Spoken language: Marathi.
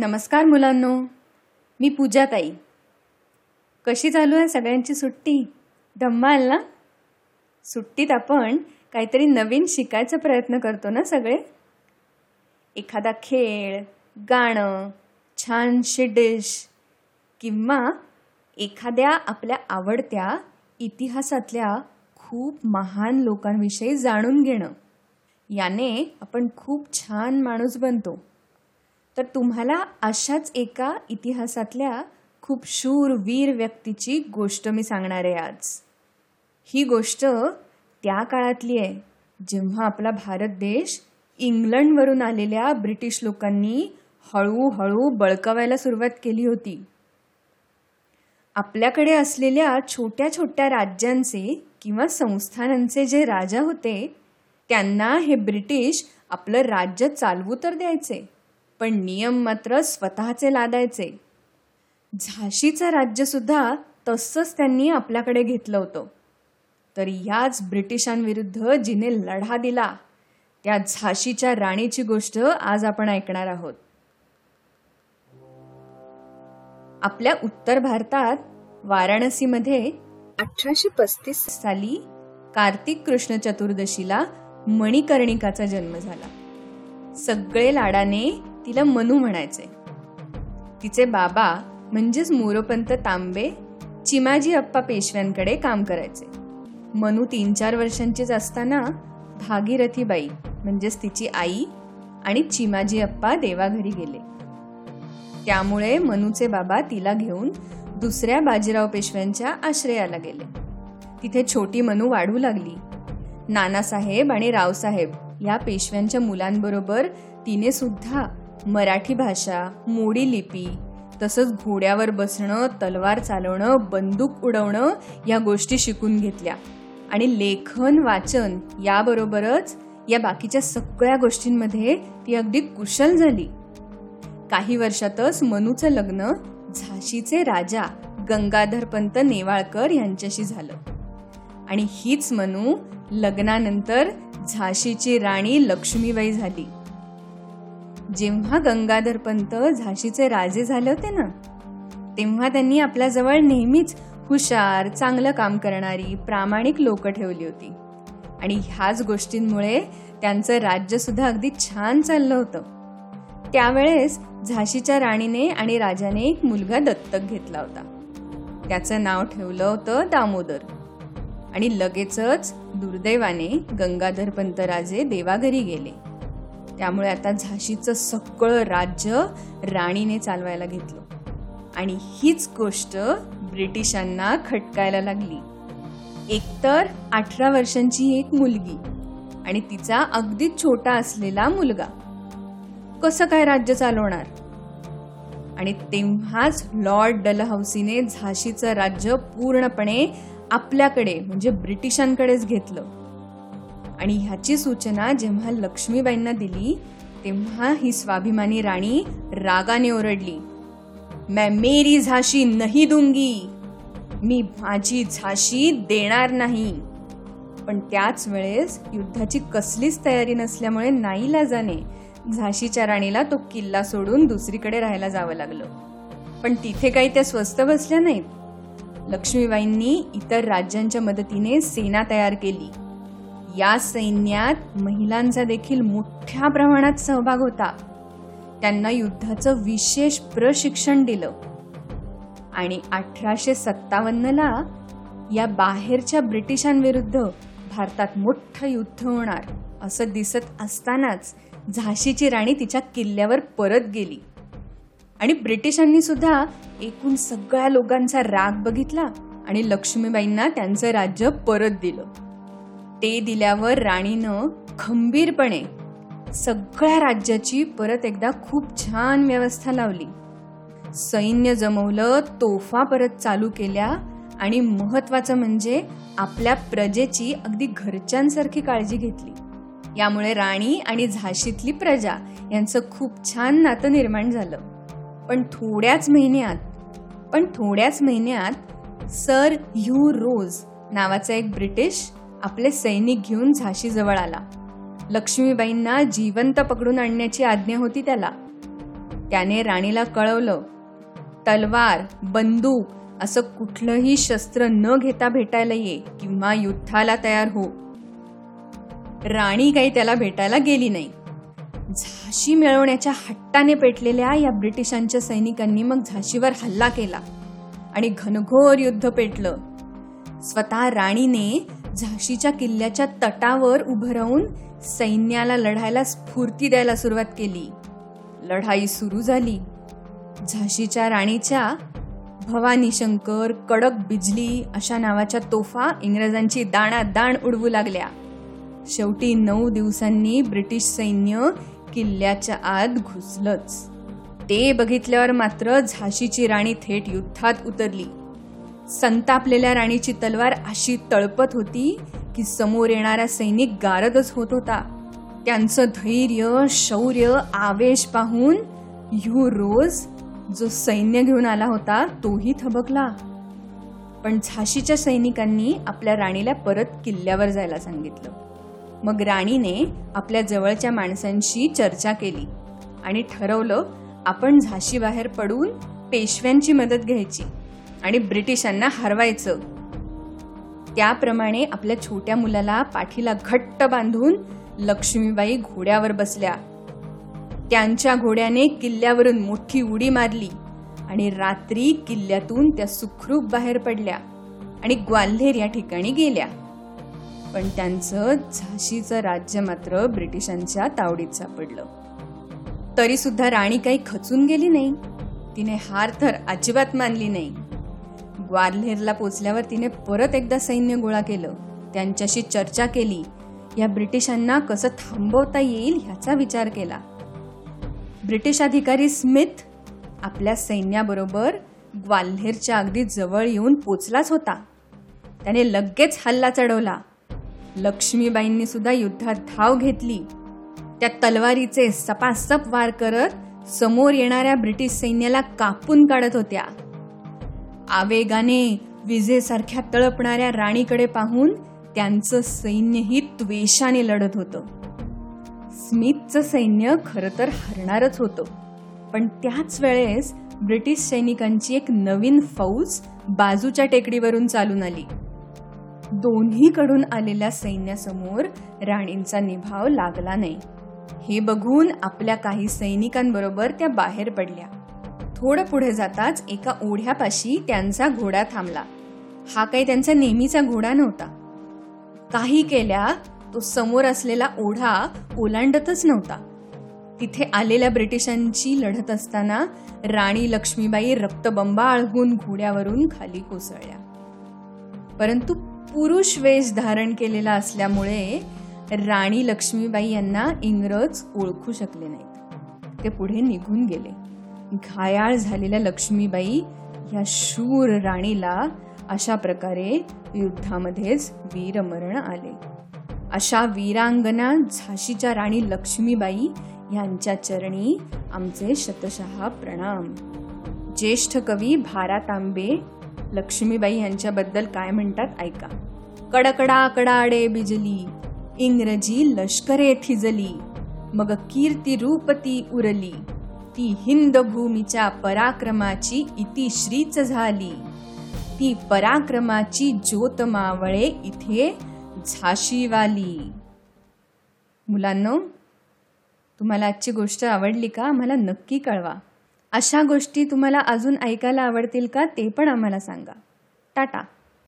नमस्कार मुलांनो मी पूजा ताई कशी चालू आहे सगळ्यांची सुट्टी? धम्माल ना? सुट्टीत आपण काहीतरी नवीन शिकायचा प्रयत्न करतो ना सगळे? एखादा खेळ गाणं छानशी डिश किंवा एखाद्या आपल्या आवडत्या इतिहासातल्या खूप महान लोकांविषयी जाणून घेणं. याने आपण खूप छान माणूस बनतो. तर तुम्हाला अशाच एका इतिहासातल्या खूप शूर वीर व्यक्तीची गोष्ट मी सांगणार आहे आज. ही गोष्ट त्या काळातली आहे जेव्हा आपला भारत देश इंग्लंडवरून आलेल्या ब्रिटिश लोकांनी हळूहळू बळकवायला सुरुवात केली होती. आपल्याकडे असलेल्या छोट्या छोट्या राज्यांचे किंवा संस्थानांचे जे राजा होते त्यांना हे ब्रिटिश आपलं राज्य चालवू तर द्यायचे. पण नियम मात्र स्वतःचे लादायचे. झाशीचं राज्यसुद्धा तसंच त्यांनी आपल्याकडे घेतलं होतं. तर याच ब्रिटिशांविरुद्ध जिने लढा दिला त्या झाशीच्या राणीची गोष्ट आज आपण ऐकणार आहोत. आपल्या उत्तर भारतात वाराणसीमध्ये अठराशे पस्तीस साली कार्तिक कृष्ण चतुर्दशीला मणिकर्णिकाचा जन्म झाला. सगळे लाडाने तिला मनू म्हणायचे. तिचे बाबा म्हणजेच मोरोपंत तांबे चिमाजी अप्पा पेशव्यांकडे काम करायचे. मनू तीन चार वर्षांचीच असताना भागीरथीबाई म्हणजेच तिची आई आणि चिमाजी अप्पा देवाघरी गेले. त्यामुळे मनूचे बाबा तिला घेऊन दुसऱ्या बाजीराव पेशव्यांच्या आश्रयाला गेले. तिथे छोटी मनू वाढू लागली. नानासाहेब आणि रावसाहेब या पेशव्यांच्या मुलांबरोबर तिने सुद्धा मराठी भाषा मोडी लिपी तसंच घोड्यावर बसणं तलवार चालवणं बंदूक उडवणं या गोष्टी शिकून घेतल्या. आणि लेखन वाचन याबरोबरच या बाकीच्या सगळ्या गोष्टींमध्ये ती अगदी कुशल झाली. काही वर्षातच मनूचं लग्न झाशीचे राजा गंगाधरपंत नेवाळकर यांच्याशी झालं. आणि हीच मनू लग्नानंतर झाशीची राणी लक्ष्मीबाई झाली. जेव्हा गंगाधरपंत झाशीचे राजे झाले होते ना तेव्हा त्यांनी आपल्याजवळ नेहमीच हुशार चांगलं काम करणारी प्रामाणिक लोक ठेवली होती. आणि ह्याच गोष्टींमुळे त्यांचं राज्य सुद्धा अगदी छान चाललं होतं. त्यावेळेस झाशीच्या राणीने आणि राजाने एक मुलगा दत्तक घेतला होता. त्याचं नाव ठेवलं होतं दामोदर. आणि लगेचच दुर्दैवाने गंगाधर पंतराजे देवाघरी गेले. त्यामुळे आता झाशीचं सगळं राज्य राणीने चालवायला घेतलं. आणि हीच गोष्ट ब्रिटिशांना खटकायला लागली. एकतर अठरा वर्षांची एक मुलगी आणि तिचा अगदी छोटा असलेला मुलगा. कसं काय राज्य चालवणार? आणि तेव्हाच लॉर्ड डलहौसीने झाशीचं राज्य पूर्णपणे आपल्याकडे म्हणजे ब्रिटिशांकडेच घेतलं. आणि ह्याची सूचना जेव्हा लक्ष्मीबाईंना दिली तेव्हा ही स्वाभिमानी राणी रागाने ओरडली मैं मेरी झाशी नाही दूंगी. मी माझी झाशी देणार नाही. पण त्याच वेळेस युद्धाची कसलीच तयारी नसल्यामुळे नाईला जाणे झाशीच्या राणीला तो किल्ला सोडून दुसरीकडे राहायला जावं लागलं. पण तिथे काही त्या स्वस्त बसल्या नाहीत. लक्ष्मीबाईंनी इतर राज्यांच्या मदतीने सेना तयार केली. या सैन्यात महिलांचा देखील मोठ्या प्रमाणात सहभाग होता. त्यांना युद्धाचं विशेष प्रशिक्षण दिलं. आणि अठराशे सत्तावन्नला या बाहेरच्या ब्रिटिशांविरुद्ध भारतात मोठं युद्ध होणार असं दिसत असतानाच झाशीची राणी तिच्या किल्ल्यावर परत गेली. आणि ब्रिटिशांनी सुद्धा एकूण सगळ्या लोकांचा राग बघितला आणि लक्ष्मीबाईंना त्यांचं राज्य परत दिलं. ते दिल्यावर राणीनं खंबीरपणे सगळ्या राज्याची परत एकदा खूप छान व्यवस्था लावली. सैन्य जमवलं तोफा परत चालू केल्या आणि महत्वाचं म्हणजे आपल्या प्रजेची अगदी घरच्यांसारखी काळजी घेतली. यामुळे राणी आणि झाशीतली प्रजा यांचं खूप छान नातं निर्माण झालं. पण थोड्याच महिन्यात पण थोड्याच महिन्यात सर ह्यू रोज नावाचा एक ब्रिटिश आपले सैनिक घेऊन झाशीजवळ आला. लक्ष्मीबाईंना जिवंत पकडून आणण्याची आज्ञा होती त्याला. त्याने राणीला कळवलं तलवार बंदूक असं कुठलंही शस्त्र न घेता भेटायला ये किंवा युद्धाला तयार हो. राणी काही त्याला भेटायला गेली नाही. झाशी मिळवण्याच्या हट्टाने पेटलेल्या या ब्रिटिशांच्या सैनिकांनी मग झाशीवर हल्ला केला आणि घनघोर युद्ध पेटलं. स्वतः राणीने झाशीच्या किल्ल्याच्या तटावर उभं राहून सैन्याला लढायला स्फूर्ती द्यायला सुरुवात केली. लढाई सुरू झाली. झाशीच्या राणीच्या भवानी शंकर कडक बिजली अशा नावाच्या तोफा इंग्रजांची दाणादाण उडवू लागल्या. शेवटी नऊ दिवसांनी ब्रिटिश सैन्य किल्ल्याच्या आत घुसलंच. ते बघितल्यावर मात्र झाशीची राणी थेट युद्धात उतरली. संतापलेल्या राणीची तलवार अशी तळपत होती की समोर येणारा सैनिक गारदच होत होता. त्यांचं धैर्य शौर्य आवेश पाहून यू रोज जो सैन्य घेऊन आला होता तोही थबकला. पण झाशीच्या सैनिकांनी आपल्या राणीला परत किल्ल्यावर जायला सांगितलं. मग राणीने आपल्या जवळच्या माणसांशी चर्चा केली आणि ठरवलं आपण झाशी बाहेर पडून पेशव्यांची मदत घ्यायची. आणि ब्रिटिशांना हरवायचं. त्याप्रमाणे आपल्या छोट्या मुलाला पाठीला घट्ट बांधून लक्ष्मीबाई घोड्यावर बसल्या. त्यांच्या घोड्याने किल्ल्यावरून मोठी उडी मारली आणि रात्री किल्ल्यातून त्या सुखरूप बाहेर पडल्या आणि ग्वाल्हेर या ठिकाणी गेल्या. पण त्यांचं झाशीचं राज्य मात्र ब्रिटिशांच्या तावडीत सापडलं. तरी सुद्धा राणी काही खचून गेली नाही. तिने हार तर अजिबात मानली नाही. ग्वाल्हेरला पोचल्यावर तिने परत एकदा सैन्य गोळा केलं. त्यांच्याशी चर्चा केली. या ब्रिटिशांना कसं थांबवता येईल ह्याचा विचार केला. ब्रिटिश अधिकारी स्मिथ आपल्या सैन्याबरोबर ग्वाल्हेरच्या अगदी जवळ येऊन पोचलाच होता. त्याने लगेच हल्ला चढवला. लक्ष्मीबाईंनी सुद्धा युद्धात धाव घेतली. त्या तलवारीचे सपासप वार करत समोर येणाऱ्या ब्रिटिश सैन्याला कापून काढत होत्या. आवेगाने विजेसारख्या तळपणाऱ्या राणीकडे पाहून त्यांचं सैन्यही त्वेषाने लढत होतं. स्मिथचं सैन्य खरं तर हरणारच होतं. पण त्याच वेळेस ब्रिटिश सैनिकांची एक नवीन फौज बाजूच्या टेकडीवरून चालून आली. दोन्हीकडून आलेल्या सैन्यासमोर राणींचा निभाव लागला नाही. हे बघून आपल्या काही सैनिकांबरोबर त्या बाहेर पडल्या. थोडं पुढे जाताच एका ओढ्यापाशी त्यांचा घोडा थांबला. हा काही त्यांचा नेहमीचा घोडा नव्हता. काही केल्या तो समोर असलेला ओढा ओलांडतच नव्हता. तिथे आलेल्या ब्रिटिशांची लढत असताना राणी लक्ष्मीबाई रक्तबंबा आळगून घोड्यावरून खाली कोसळल्या. परंतु पुरुष वेश धारण केलेला असल्यामुळे राणी लक्ष्मीबाई यांना इंग्रज ओळखू शकले नाहीत. ते पुढे निघून गेले. घायाळ झालेल्या लक्ष्मीबाई या शूर राणीला अशा प्रकारे युद्धामध्येच वीरमरण आले. अशा वीरांगना झाशीच्या राणी लक्ष्मीबाई यांच्या चरणी आमचे शतशः प्रणाम. ज्येष्ठ कवी भारा तांबे लक्ष्मीबाई यांच्याबद्दल काय म्हणतात ऐका. कडकडा कडाडे बिजली इंग्रजी लष्करे थिजली मग कीर्ती रूपती उरली. ती हिंद भूमीच्या पराक्रमाची इतिश्रीच झाली. ती पराक्रमाची ज्योत मावळे इथे झाशीवाली. मुलांनो तुम्हाला आजची गोष्ट आवडली का? आम्हाला नक्की कळवा. अशा गोष्टी तुम्हाला अजून ऐकायला आवडतील का? ते पण आम्हाला सांगा. टाटा.